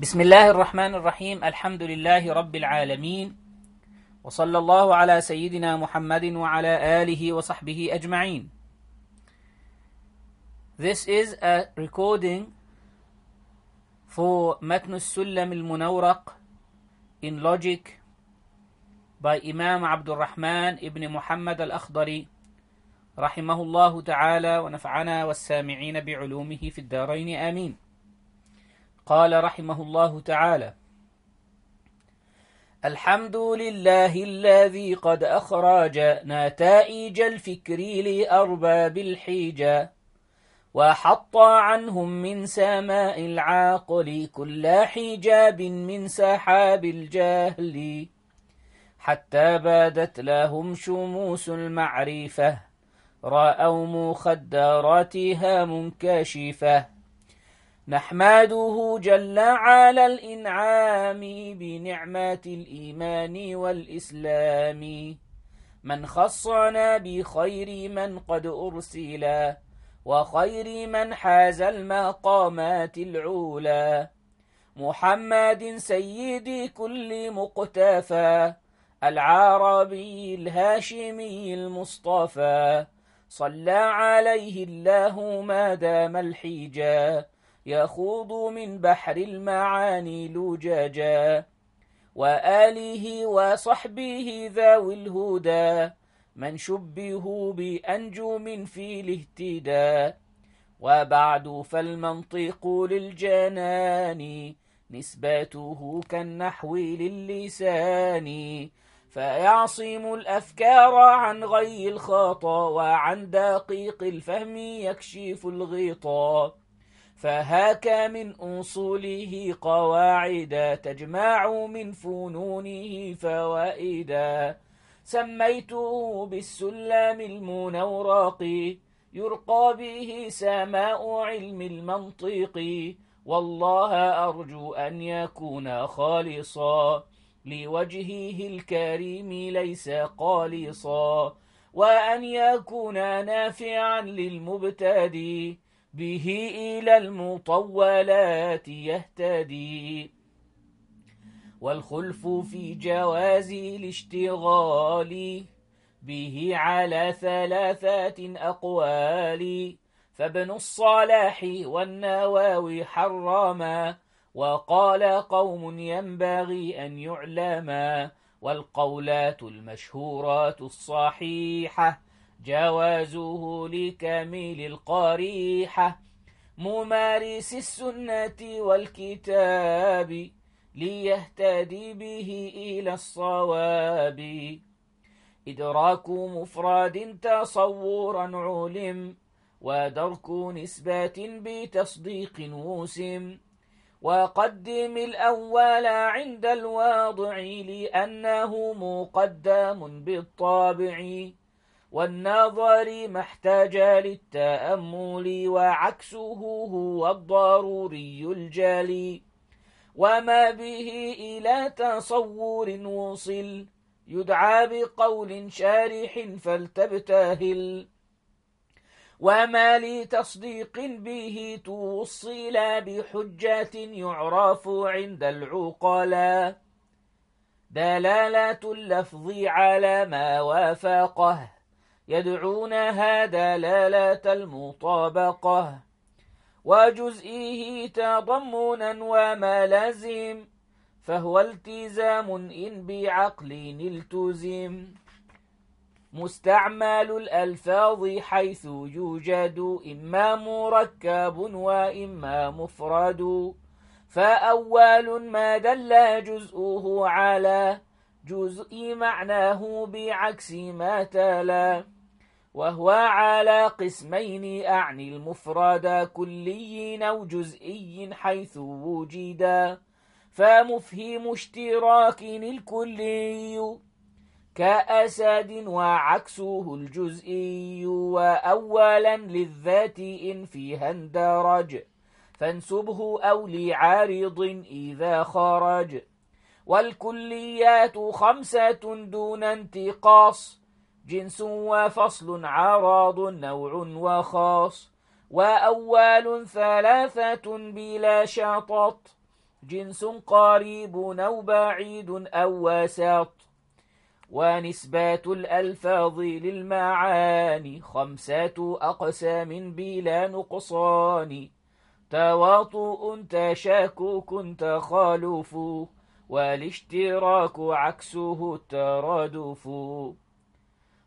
بسم الله الرحمن الرحيم الحمد لله رب العالمين وصلى الله على سيدنا محمد وعلى آله وصحبه أجمعين This is a recording for متن السلم المنورق in logic by Imam عبد الرحمن ابن محمد الأخضري رحمه الله تعالى ونفعنا والسامعين بعلومه في الدارين آمين قال رحمه الله تعالى الحمد لله الذي قد أخرج نتائج الفكر لأرباب الحجة وحط عنهم من سماء العاقل كل حجاب من سحاب الجهل حتى بادت لهم شموس المعرفة رأوا مخدراتها منكشفة. نحمده جل على الإنعام بنعمة الإيمان والإسلام. من خصنا بخير من قد أرسلا وخير من حاز المقامات العلا. محمد سيد كل مقتفى العربي الهاشمي المصطفى. صلى عليه الله ما دام الحجاب يخوض من بحر المعاني لجاجا وآله وصحبه ذوي الهدى من شبه بأنجم في الاهتداء وبعد فالمنطق للجنان نسبته كالنحو للسان. فيعصم الأفكار عن غي الخطا وعن دقيق الفهم يكشف الغطاء فهاك من أصوله قواعدا تجمع من فنونه فوائدا. سميته بالسلم المنورق يرقى به سماء علم المنطق. والله أرجو أن يكون خالصا لوجهه الكريم ليس قالصا. وأن يكون نافعا للمبتدي به إلى المطولات يهتدي. والخلف في جواز الاشتغال به على ثلاثة أقوال. فابن الصلاح والنواوي حرما وقال قوم ينبغي أن يعلما. والقولات المشهورات الصحيحة جوازه لكامل القريحة. ممارس السنة والكتاب ليهتدي به إلى الصواب. إدراك مفراد تصورا علم ودرك نسبات بتصديق وسم وقدم الأول عند الواضع لأنه مقدم بالطابع. والنظر ما احتاج للتأمل وعكسه هو الضروري الجلي. وما به إلى تصور وصل يدعى بقول شارح فلتبتهل. وما لتصديق به توصل بحجة يعرف عند العقلاء. دلالة اللفظ على ما وافقه. يدعونها دلالة المطابقة وجزئه تضمنا وما لازم فهو التزام إن بعقل التزم. مستعمل الألفاظ حيث يوجد إما مركب وإما مفرد فأول ما دل جزءه على جزء معناه بعكس ما تلا. وهو على قسمين أعني المفرد كلي أو جزئي حيث وجدا فمفهم اشتراك الكلي كأسد وعكسه الجزئي وأولا للذات إن فيها اندرج فانسبه أو لعارض إذا خرج. والكليات خمسة دون انتقاص جنس وفصل عراض نوع وخاص وأول ثلاثة بلا شطط جنس قريب أو بعيد أو وسط. ونسبات الألفاظ للمعاني خمسة أقسام بلا نقصان تواطؤ تشاكك تخالف والاشتراك عكسه الترادف.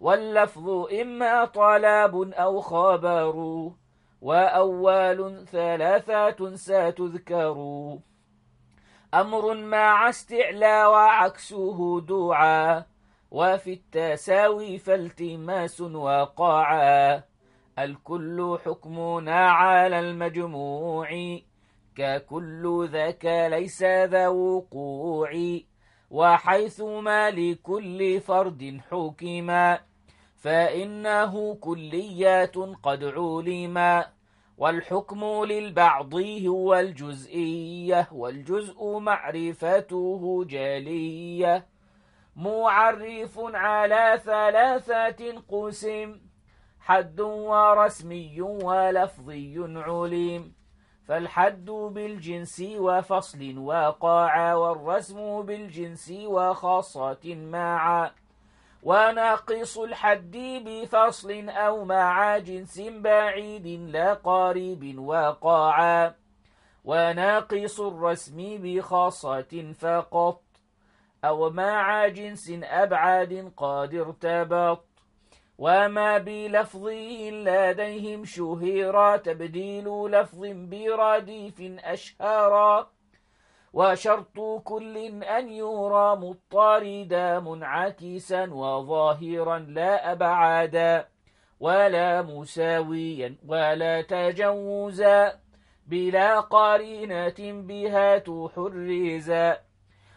واللفظ إما طلب أو خبر وأول ثلاثات ستذكر. أمر مع استعلى وعكسه دعا وفي التساوي فالتماس وقاعا. الكل حكمنا على المجموع ككل ذاك ليس ذا وقوع. وحيث ما لكل فرد حكما فإنه كليات قد علما والحكم للبعض هو الجزئية والجزء معرفته جلية. معرف على ثلاثة قسم حد ورسمي ولفظي عليم فالحد بالجنس وفصل وقاع والرسم بالجنس وخاصة معا. وناقص الحد بفصل أو مع جنس بعيد لا قريب وقاعا وناقص الرسم بخاصة فقط أو مع جنس أبعاد قد ارتبط. وما بلفظه لديهم شهيرا تبديل لفظ برديف أشهرا وشرط كل أن يرى مضطردا منعكسا وظاهرا لا أبعادا ولا مساويا ولا تجوزا بلا قرينة بها تحرزا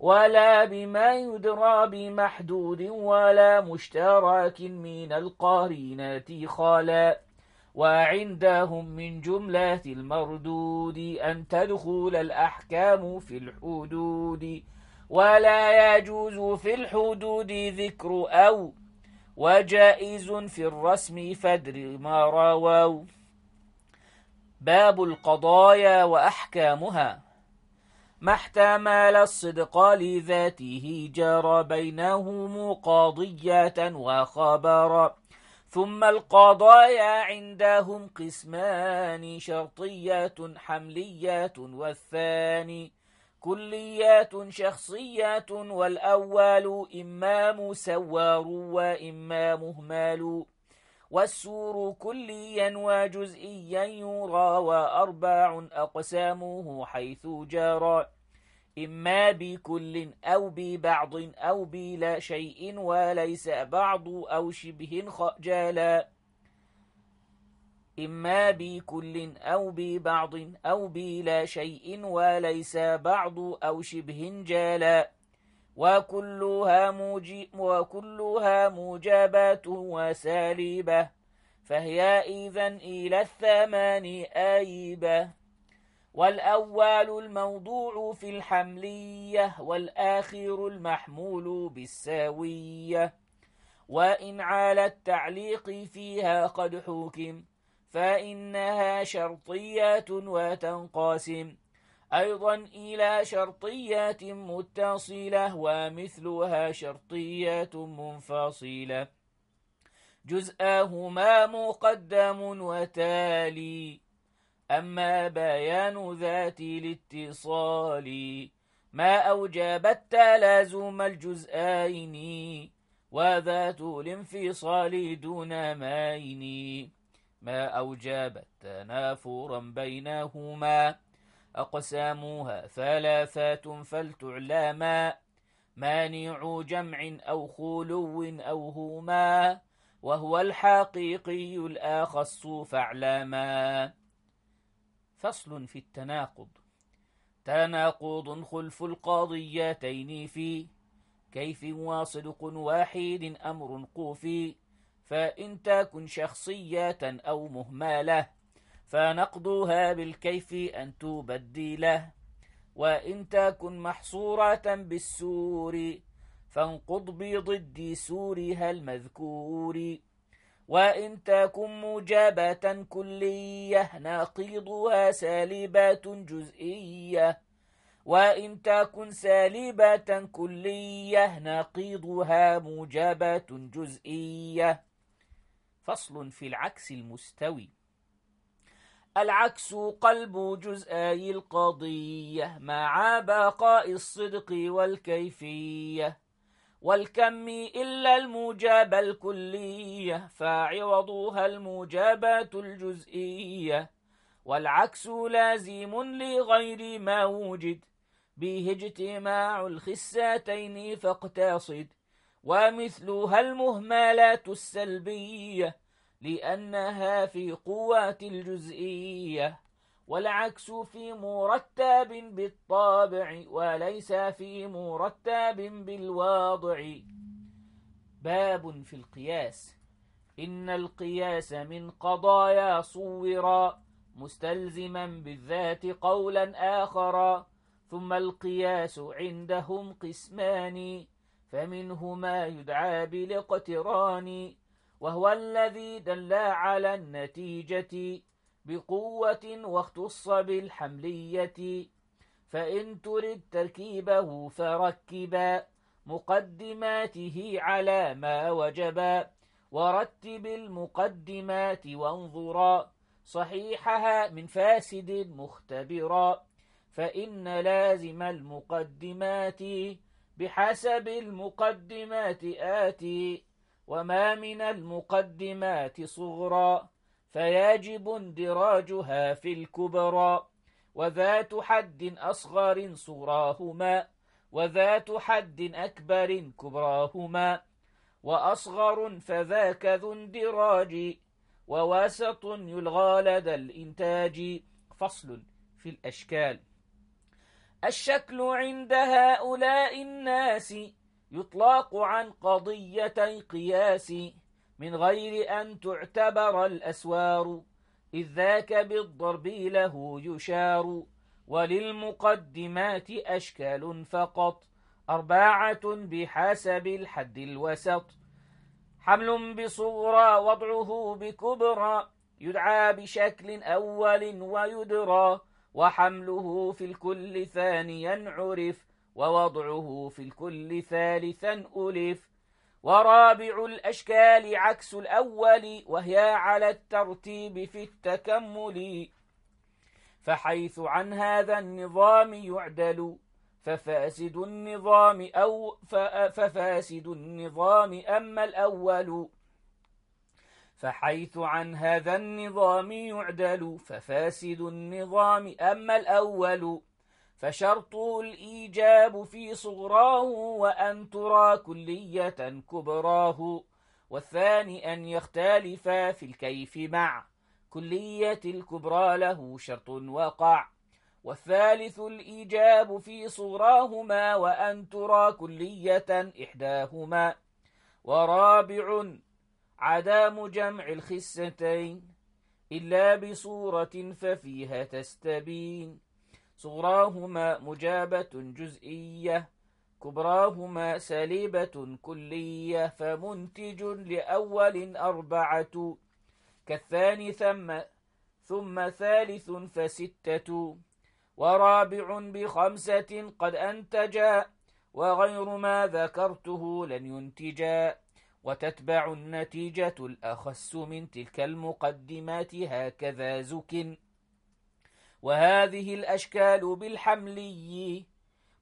ولا بما يدرى بمحدود ولا مشترك من القرينة خلا وعندهم من جملة المردود أن تدخل الأحكام في الحدود ولا يجوز في الحدود ذكر أو وجائز في الرسم فدر ما رووا. باب القضايا وأحكامها. ما احتمل الصدق لذاته جرى بينهم قاضية وخبرا ثم القضايا عندهم قسمان شرطيات حمليات والثاني كليات شخصيات والأول إما مسوار وإما مهمل. والسور كليا وجزئيا يرى وأربع أقسامه حيث جرى. إما بكل أو ببعض أو بلا شيء وليس بعض أو شبه خجلا إما بكل أو ببعض أو بلا شيء وليس بعض أو شبه جالا. وكلها, موجي وكلها موجبات وسالبة. فهي إذا إلى الثمان آيبة. والأول الموضوع في الحملية والآخر المحمول بالساوية. وإن على التعليق فيها قد حكم فإنها شرطية وتنقسم أيضا إلى شرطيات متصلة ومثلها شرطيات منفصلة. جزءاهما مقدم وتالي. أما بيان ذات الاتصال ما أوجب التلازم الجزئين وذات الانفصال دون ماين ما أوجب التنافر بينهما أقسامها ثلاثة فلتعلما مانع جمع أو خلو أو هما وهو الحقيقي الآخص فاعلما فصل في التناقض. تناقض خلف القاضيتين في كيف وصدق واحد أمر قوفي فإن تكن شخصية أو مهملة فنقضها بالكيف أن تبدله وإن تكن محصورة بالسور فانقض بضد سورها المذكور. وإن تكن موجبة كلية ناقضها سالبة جزئية وإن تكن سالبة كلية نقيضها موجبة جزئية فصل في العكس المستوي العكس قلب جزئي القضية مع بقاء الصدق والكيفية والكم إلا الموجب الكلية فعوضها الموجبات الجزئية والعكس لازم لغير ما وجد به اجتماع الخساتين فاقتصد ومثلها المهملات السلبية لأنها في قوات الجزئية والعكس في مرتب بالطابع وليس في مرتب بالواضع. باب في القياس. إن القياس من قضايا صورا مستلزما بالذات قولا آخرا ثم القياس عندهم قسمان فمنه ما يدعى بالاقتران وهو الذي دل على النتيجة. بقوة واختص بالحملية فإن ترد تركيبه فركبا مقدماته على ما وجبا ورتب المقدمات وانظرا صحيحها من فاسد مختبرا فإن لازم المقدمات بحسب المقدمات آتي وما من المقدمات صغرى. فيجب اندراجها في الكبرى وذات حد أصغر صغراهما وذات حد أكبر كبراهما وأصغر فذاك ذو اندراج ووسط يلغى لدى الإنتاج. فصل في الأشكال. الشكل عند هؤلاء الناس يطلق عن قضيتي قياس من غير أن تعتبر الأسوار إذ ذاك بالضرب له يشار وللمقدمات أشكال فقط أربعة بحسب الحد الوسط. حمل بصغرى وضعه بكبرى يدعى بشكل أول ويدرى وحمله في الكل ثانيا عرف ووضعه في الكل ثالثا ألف. ورابع الأشكال عكس الأول وهي على الترتيب في التكمل. فحيث عن هذا النظام يعدل ففاسد النظام أو ففاسد النظام أما الأول. فحيث عن هذا النظام يعدل ففاسد النظام أما الأول. فشرط الإيجاب في صغراه وأن ترى كلية كبراه والثاني أن يختلف في الكيف مع. كلية الكبرى له شرط وقع. والثالث الإيجاب في صغراهما وأن ترى كلية إحداهما. ورابع عدم جمع الخستين إلا بصورة ففيها تستبين. صغراهما مجابة جزئية كبراهما سالبة كلية فمنتج لأول أربعة. كالثاني ثم ثم ثالث فستة. ورابع بخمسة قد أنتجا وغير ما ذكرته لن ينتجا. وتتبع النتيجة الأخس من تلك المقدمات هكذا زك وهذه الأشكال بالحملي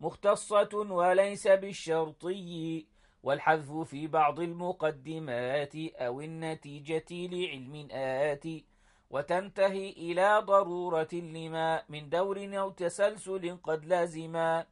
مختصة وليس بالشرطي والحذف في بعض المقدمات أو النتيجة لعلم آتي وتنتهي إلى ضرورة لما من دور أو تسلسل قد لازما.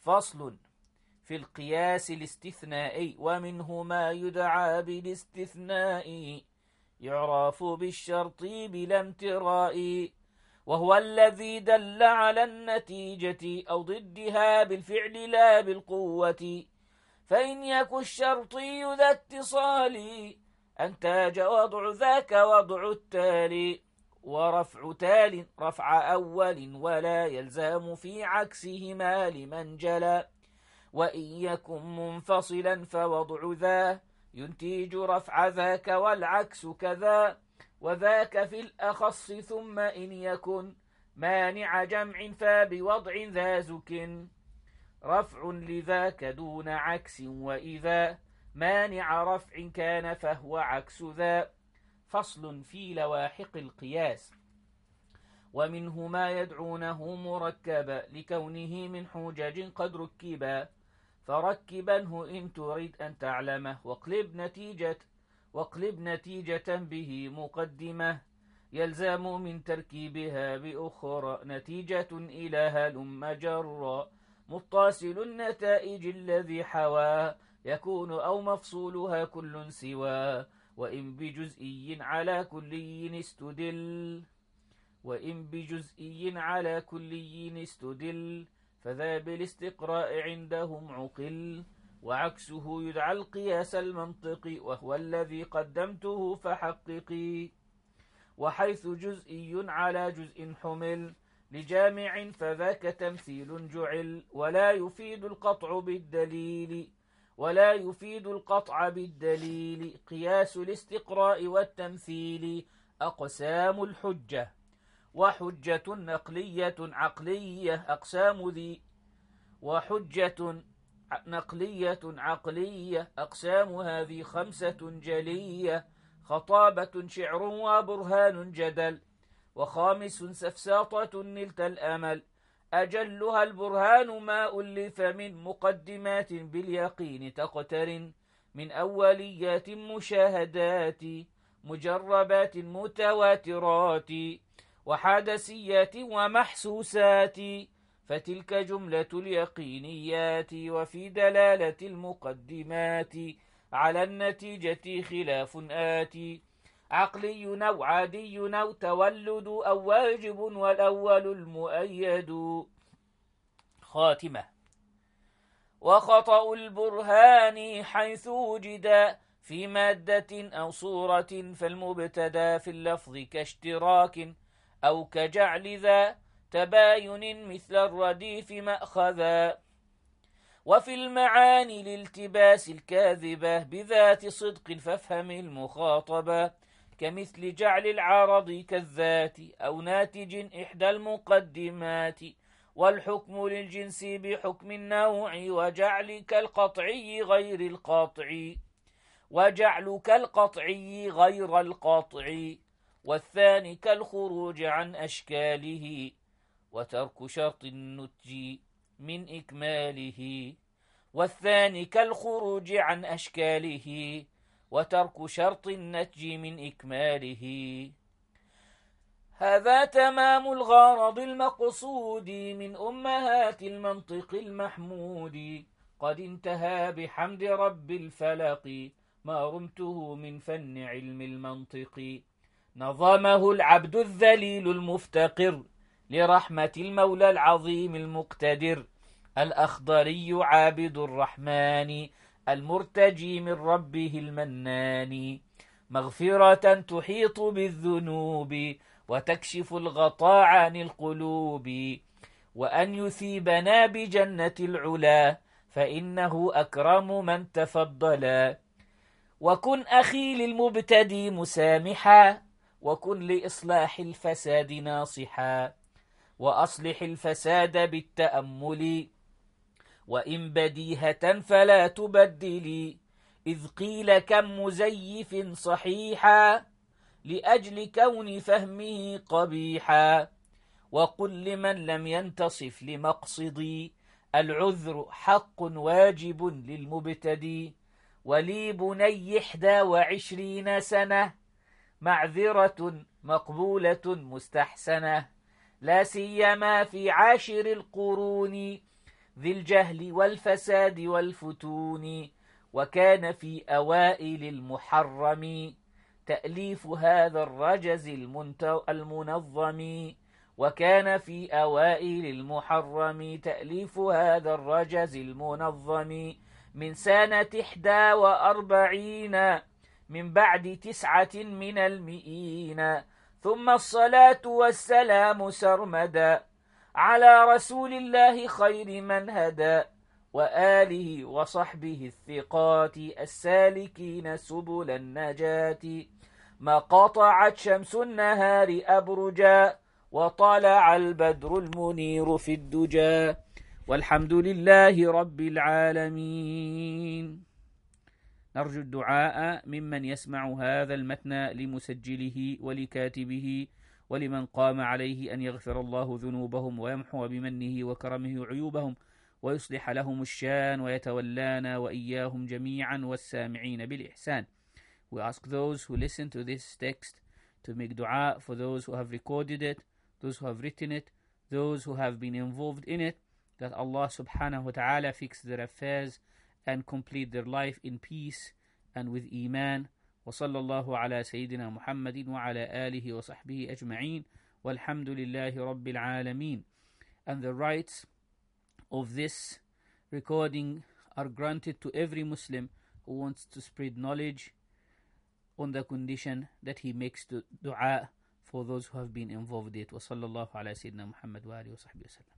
فصل في القياس الاستثنائي ومنه ما يدعى بالاستثناء يعرف بالشرط بلا امتراء. وهو الذي دل على النتيجة أو ضدها بالفعل لا بالقوة. فإن يك الشرطي ذا اتصال أنتج وضع ذاك وضع التالي ورفع تال رفع أول ولا يلزم في عكسهما لمن جلا. وإن يكن منفصلا فوضع ذا ينتج رفع ذاك والعكس كذا. وذاك في الأخص ثم إن يكن مانع جمع فبوضع ذا زكن رفع لذاك دون عكس وإذا مانع رفع كان فهو عكس ذا فصل في لواحق القياس ومنه ما يدعونه مركبا لكونه من حجج قد ركبا فركبنه إن تريد أن تعلمه واقلب نتيجة واقلب نتيجة به مقدمة. يلزم من تركيبها بأخرى نتيجة إلى هلم جرا متصل النتائج الذي حوى يكون أو مفصولها كل سوى. وإن بجزئي على كلي استدل. وإن بجزئي على كلي استدل فذا بالاستقراء عندهم عقل. وعكسه يدعى القياس المنطقي وهو الذي قدمته فحققي. وحيث جزئي على جزء حمل لجامع فذاك تمثيل جعل ولا يفيد القطع بالدليل ولا يفيد القطع بالدليل. قياس الاستقراء والتمثيل أقسام الحجة وحجة نقلية عقلية أقسام ذي وحجة نقلية عقلية أقسام هذه خمسة جلية خطابة شعر وبرهان جدل وخامس سفساطة نلت الأمل. أجلها البرهان ما ألف من مقدمات باليقين تقترن. من أوليات مشاهدات مجربات متواترات وحادثيات ومحسوسات. فتلك جملة اليقينيات وفي دلالة المقدمات على النتيجة خلاف آتي. عقلي أو عادي أو تولد أو واجب والأول المؤيد. خاتمة. وخطأ البرهان حيث وجد في مادة أو صورة فالمبتدأ في اللفظ كاشتراك أو كجعل ذا تباين مثل الرديف مأخذا. وفي المعاني الالتباس الكاذبة بذات صدق فافهم المخاطبة كمثل جعل العرض كالذات أو ناتج إحدى المقدمات. والحكم للجنس بحكم النوع وجعلك القطعي غير القاطع وجعلك القطعي غير القاطع والثاني كالخروج عن أشكاله. وترك شرط النتج من إكماله والثاني كالخروج عن أشكاله وترك شرط النتج من إكماله. هذا تمام الغرض المقصود من أمهات المنطق المحمود. قد انتهى بحمد رب الفلق ما رمته من فن علم المنطق. نظمه العبد الذليل المفتقر. لرحمة المولى العظيم المقتدر الأخضري عابد الرحمن المرتجي من ربه المنان مغفرة تحيط بالذنوب وتكشف الغطاء عن القلوب وأن يثيبنا بجنة العلا فإنه أكرم من تفضلا. وكن أخي للمبتدي مسامحا وكن لإصلاح الفساد ناصحا. وأصلح الفساد بالتأمل وإن بديهة فلا تبدلي إذ قيل كم مزيف صحيحا لأجل كون فهمه قبيحا. وقل لمن لم ينتصف لمقصدي العذر حق واجب للمبتدي. ولي بني إحدى وعشرين سنة معذرة مقبولة مستحسنة. لا سيما في عاشر القرون ذي الجهل والفساد والفتون وكان في أوائل المحرم تأليف هذا الرجز المنظم وكان في أوائل المحرم تأليف هذا الرجز المنظم من سنة إحدى وأربعين من بعد تسعة من المئين. ثم الصلاة والسلام سرمدا على رسول الله خير من هدى وآله وصحبه الثقات السالكين سبل النجاة ما قطعت شمس النهار أبرجا وطلع البدر المنير في الدجى والحمد لله رب العالمين نرجو الدعاء ممن يسمع هذا المتن لمسجله ولكاتبه ولمن قام عليه أن يغفر الله ذنوبهم ويمحو بمنه وكرمه عيوبهم ويصلح لهم الشان ويتولانا وإياهم جميعا والسامعين بالإحسان We ask those who listen to this text to make dua for those who have recorded it, those who have written it, those who have been involved in it, that Allah subhanahu wa ta'ala fix their affairs and complete their life in peace and with iman. وصلى الله على سيدنا محمد وعلى آله وصحبه أجمعين والحمد لله رب العالمين and the rights of this recording are granted to every Muslim who wants to spread knowledge on the condition that he makes the dua for those who have been involved in it وصلى الله على سيدنا محمد وآله وصحبه وسلم